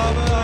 Father.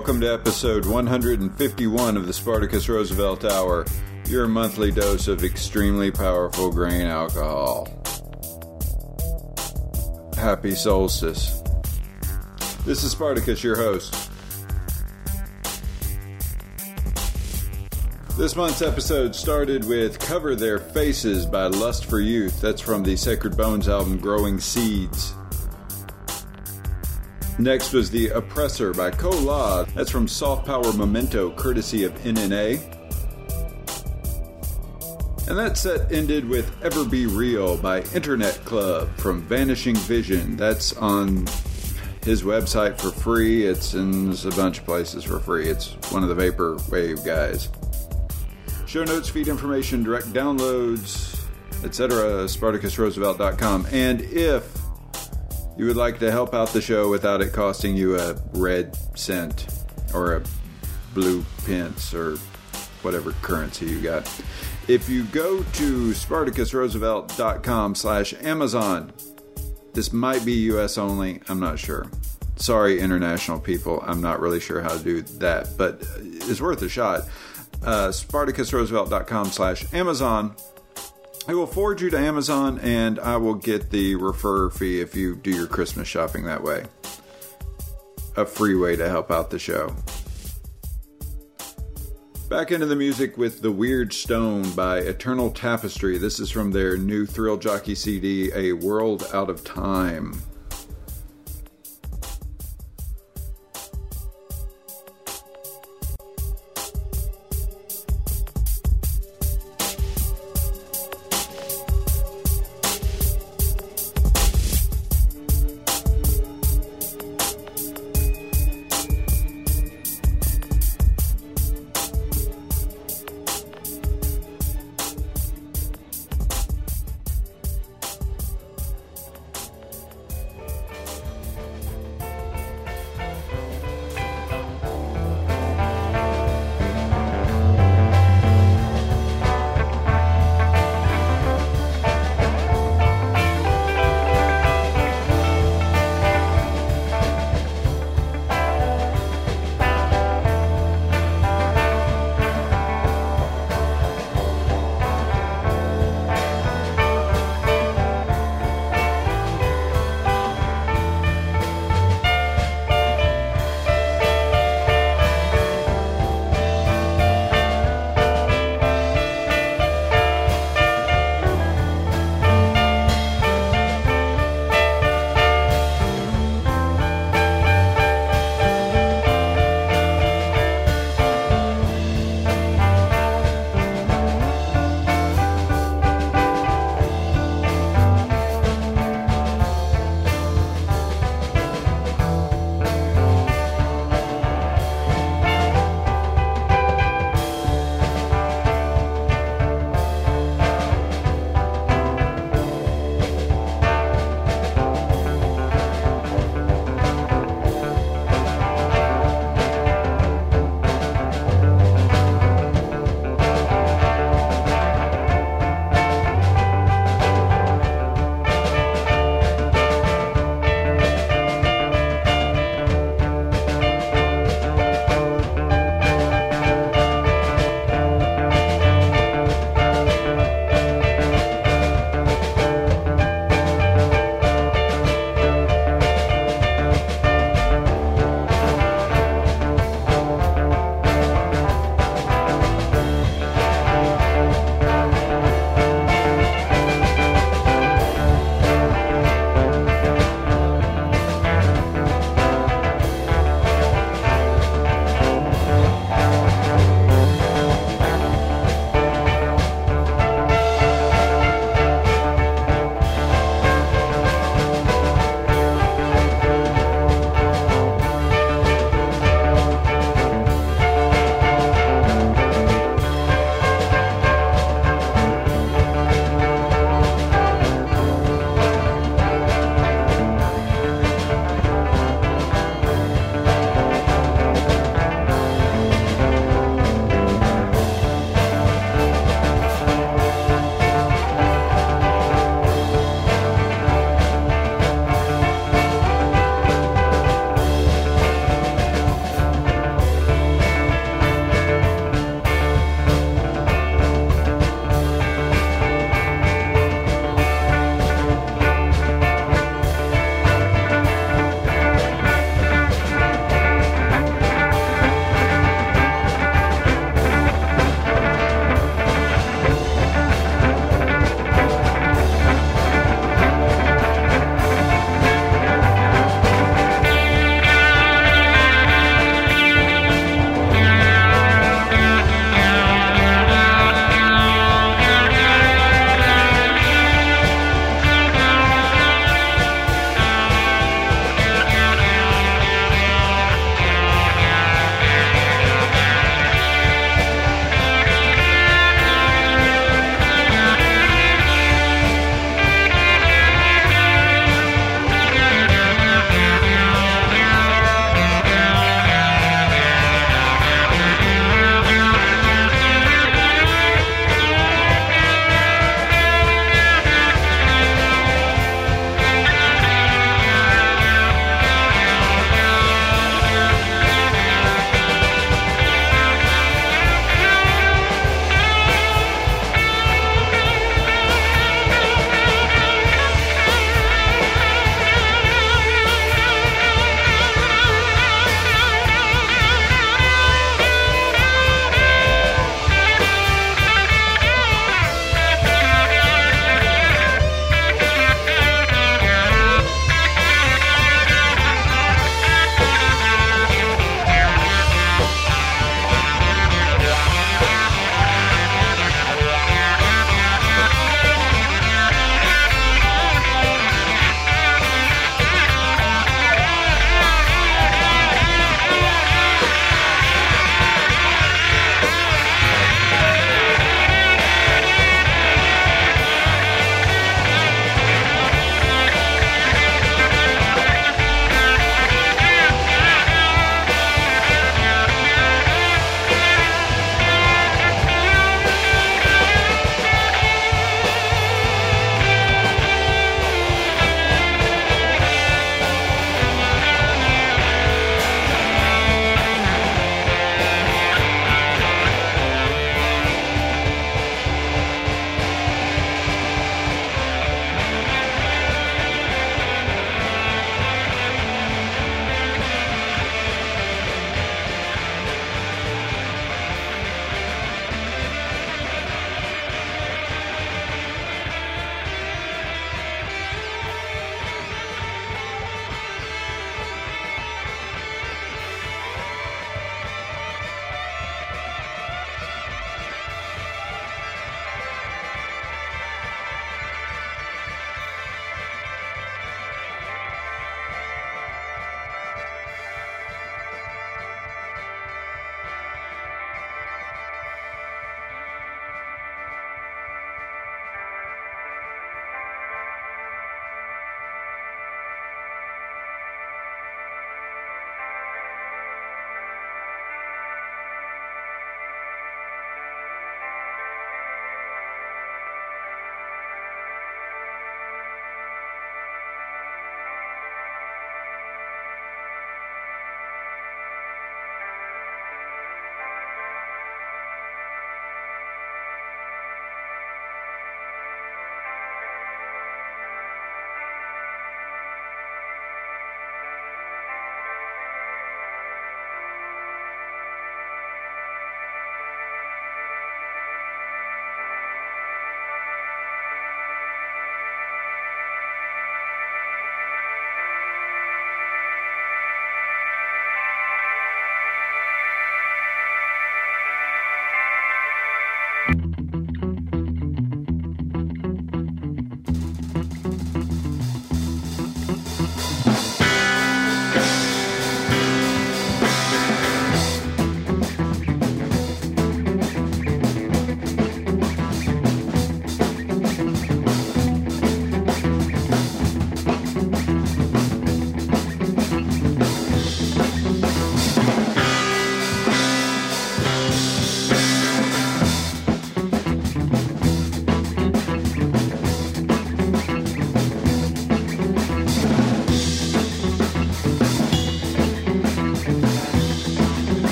Welcome to episode 151 of the Spartacus Roosevelt Hour, your monthly dose of extremely powerful grain alcohol. Happy solstice. This is Spartacus, your host. This month's episode started with Cover Their Faces by Lust for Youth. That's from the Sacred Bones album Growing Seeds. Next was The Oppressor by Kola. That's from Soft Power Memento, courtesy of NNA. And that set ended with Ever Be Real by Internet Club from Vanishing Vision. That's on his website for free. It's in a bunch of places for free. It's one of the Vaporwave guys. Show notes, feed information, direct downloads, etc. SpartacusRoosevelt.com. And if you would like to help out the show without it costing you a red cent or a blue pence or whatever currency you got. If you go to spartacusroosevelt.com slash Amazon, this might be US only, I'm not sure. Sorry, international people, I'm not really sure how to do that, but it's worth a shot. Uh, spartacusroosevelt.com slash Amazon I will forward you to Amazon and I will get the refer fee if you do your Christmas shopping that way. A free way to help out the show. Back into the music with The Weird Stone by Eternal Tapestry. This is from their new Thrill Jockey CD, A World Out of Time.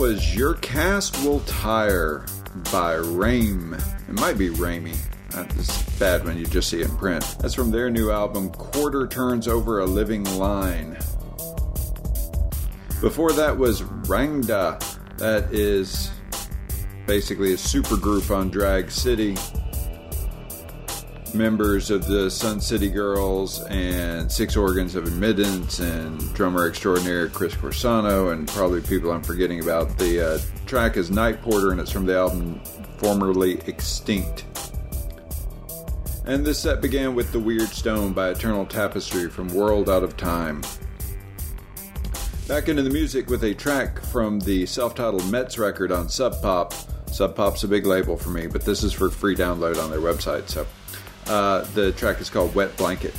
Was Your Cast Will Tire by Raime. It might be Ramey. It's bad when you just see it in print. That's from their new album, Quarter Turns Over a Living Line. Before that was Rangda. That is basically a super group on Drag City. Members of the Sun City Girls and Six Organs of Admittance and drummer extraordinaire Chris Corsano and probably people I'm forgetting about. The uh, track is Night Porter and it's from the album formerly Extinct. And this set began with The Weird Stone by Eternal Tapestry from World Out of Time. Back into the music with a track from the self titled Metz record on Sub Pop. Sub Pop's a big label for me, but this is for free download on their website. So uh, the track is called Wet Blanket.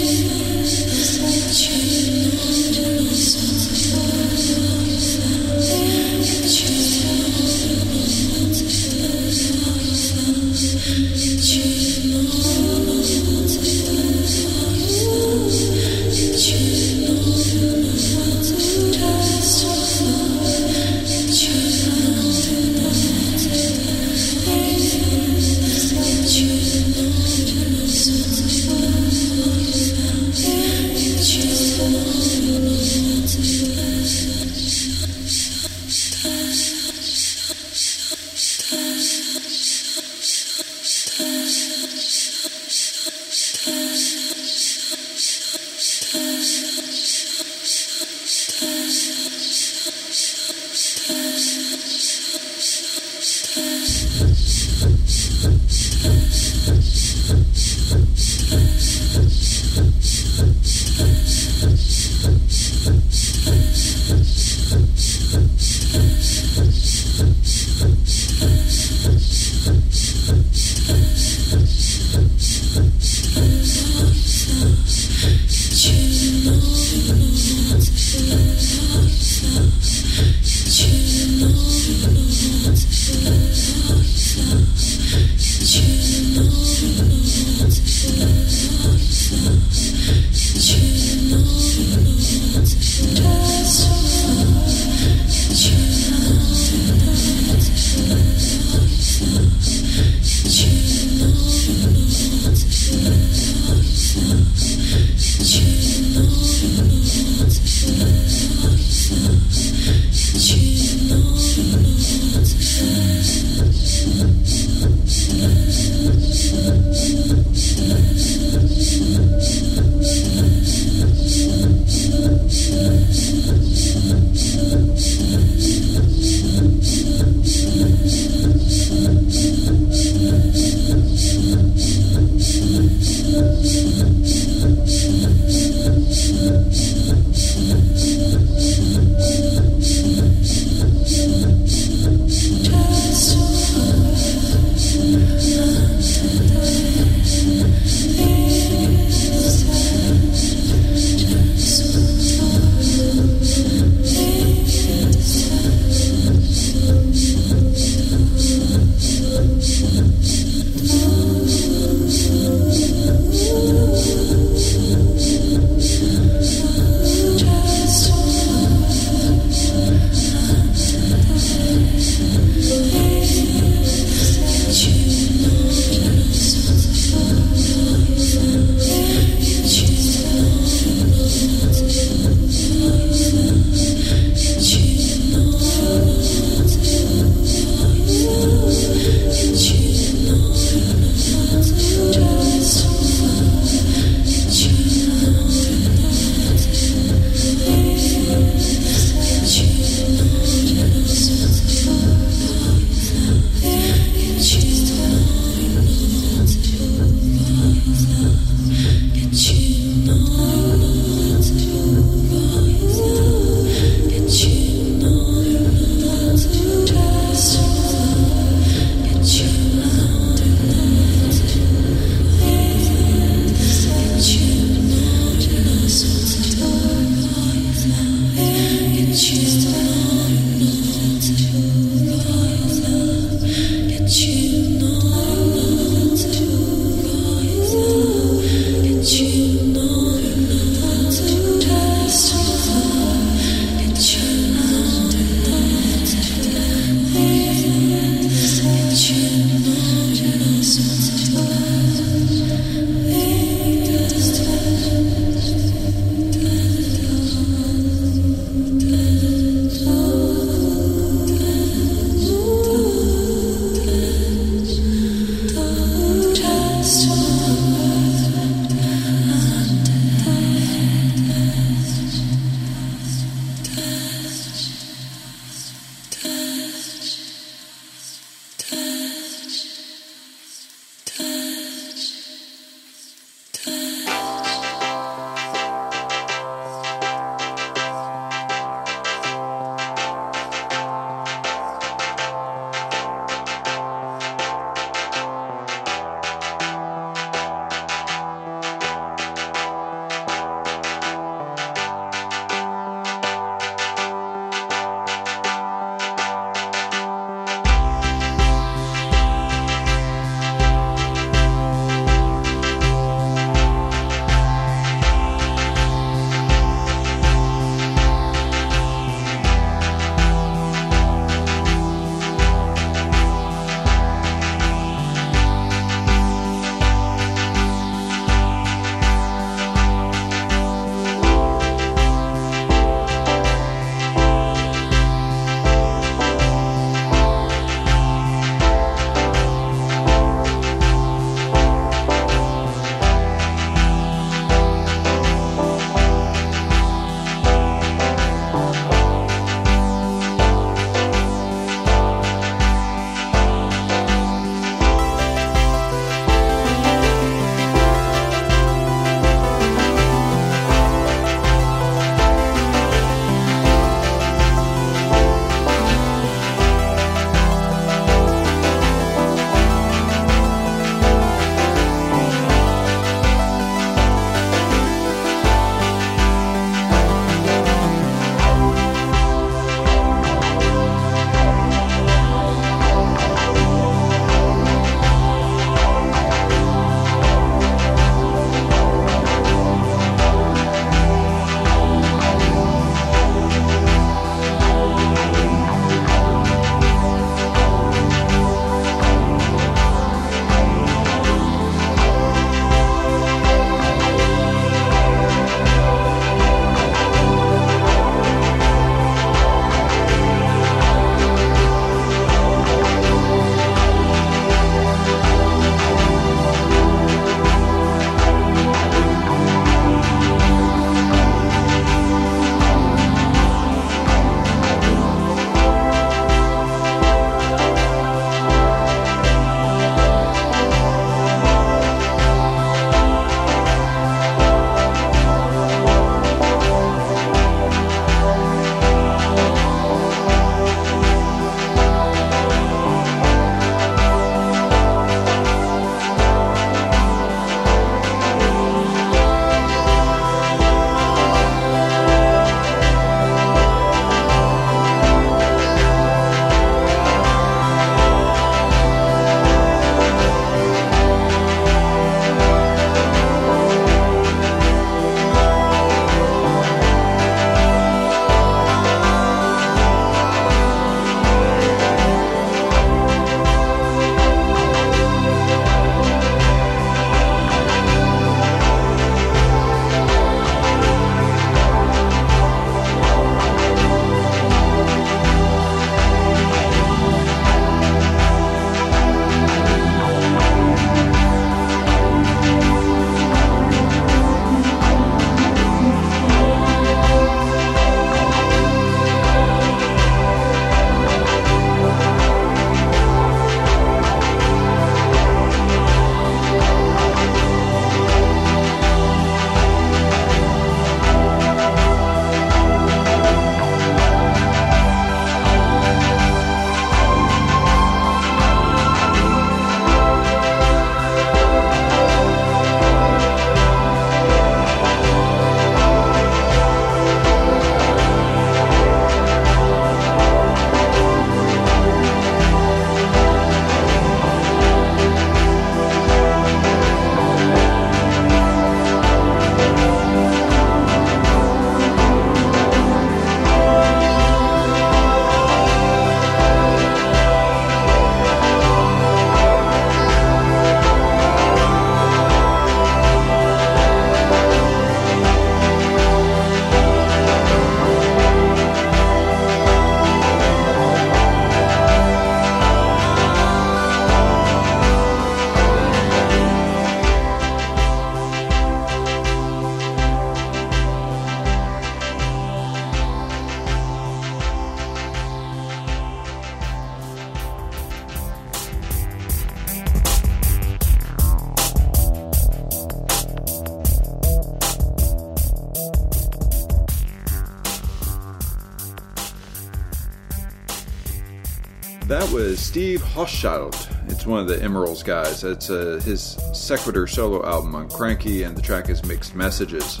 Steve Hauschildt. It's one of the Emeralds guys. It's uh, his Sequitur solo album on Kranky, and the track is Mixed Messages.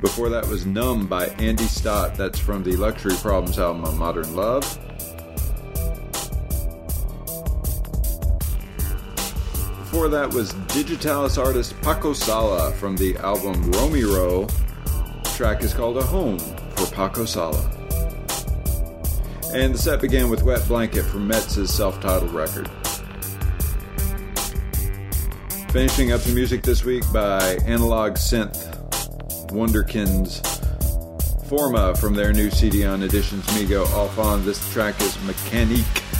Before that was Numb by Andy Stott. That's from the Luxury Problems album on Modern Love. Before that was Digitalis artist Paco Sala from the album Romero. The track is called A Home for Paco Sala. And the set began with Wet Blanket from Metz' self titled record. Finishing up the music this week by Analog Synth Wonderkins Forma from their new CD on Editions Mego off on. This track is Mechanique.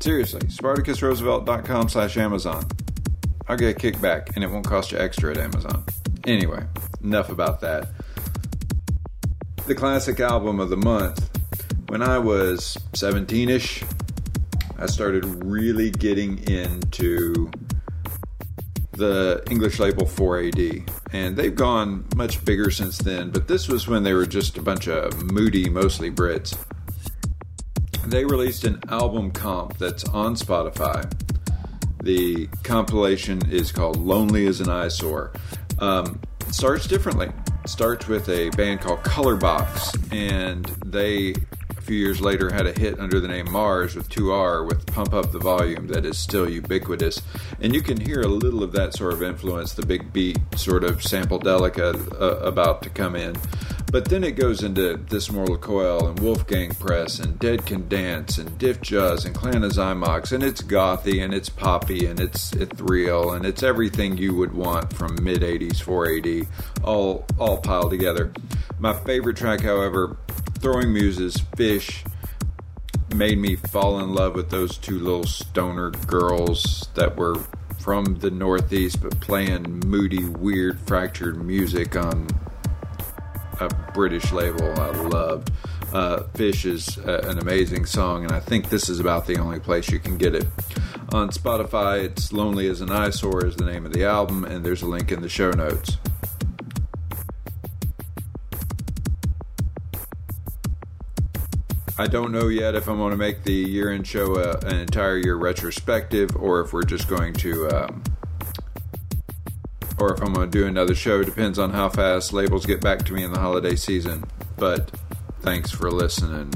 Seriously, SpartacusRoosevelt.com slash Amazon. I'll get a kickback and it won't cost you extra at Amazon. Anyway, enough about that. The classic album of the month. When I was 17 ish, I started really getting into the English label 4AD. And they've gone much bigger since then, but this was when they were just a bunch of moody, mostly Brits. They released an album comp that's on Spotify. The compilation is called Lonely as an Eyesore. Um, starts differently. Starts with a band called Colourbox, and they a few years later had a hit under the name Mars with 2R with Pump Up the Volume that is still ubiquitous. And you can hear a little of that sort of influence, the big beat sort of sample-delica uh, about to come in. But then it goes into This Mortal Coil and Wolfgang Press and Dead Can Dance and Diff Juz and Clan of Xymox and it's gothy and it's poppy and it's ethereal and it's everything you would want from mid 80s 4AD all all piled together. My favorite track, however, Throwing Muses, Fish, made me fall in love with those two little stoner girls that were from the Northeast but playing moody, weird, fractured music on a British label I loved. Uh, Fish is uh, an amazing song, and I think this is about the only place you can get it. On Spotify, it's Lonely as an Eyesore is the name of the album, and there's a link in the show notes. I don't know yet if I'm going to make the year end show uh, an entire year retrospective or if we're just going to, um, or if I'm going to do another show. Depends on how fast labels get back to me in the holiday season. But thanks for listening.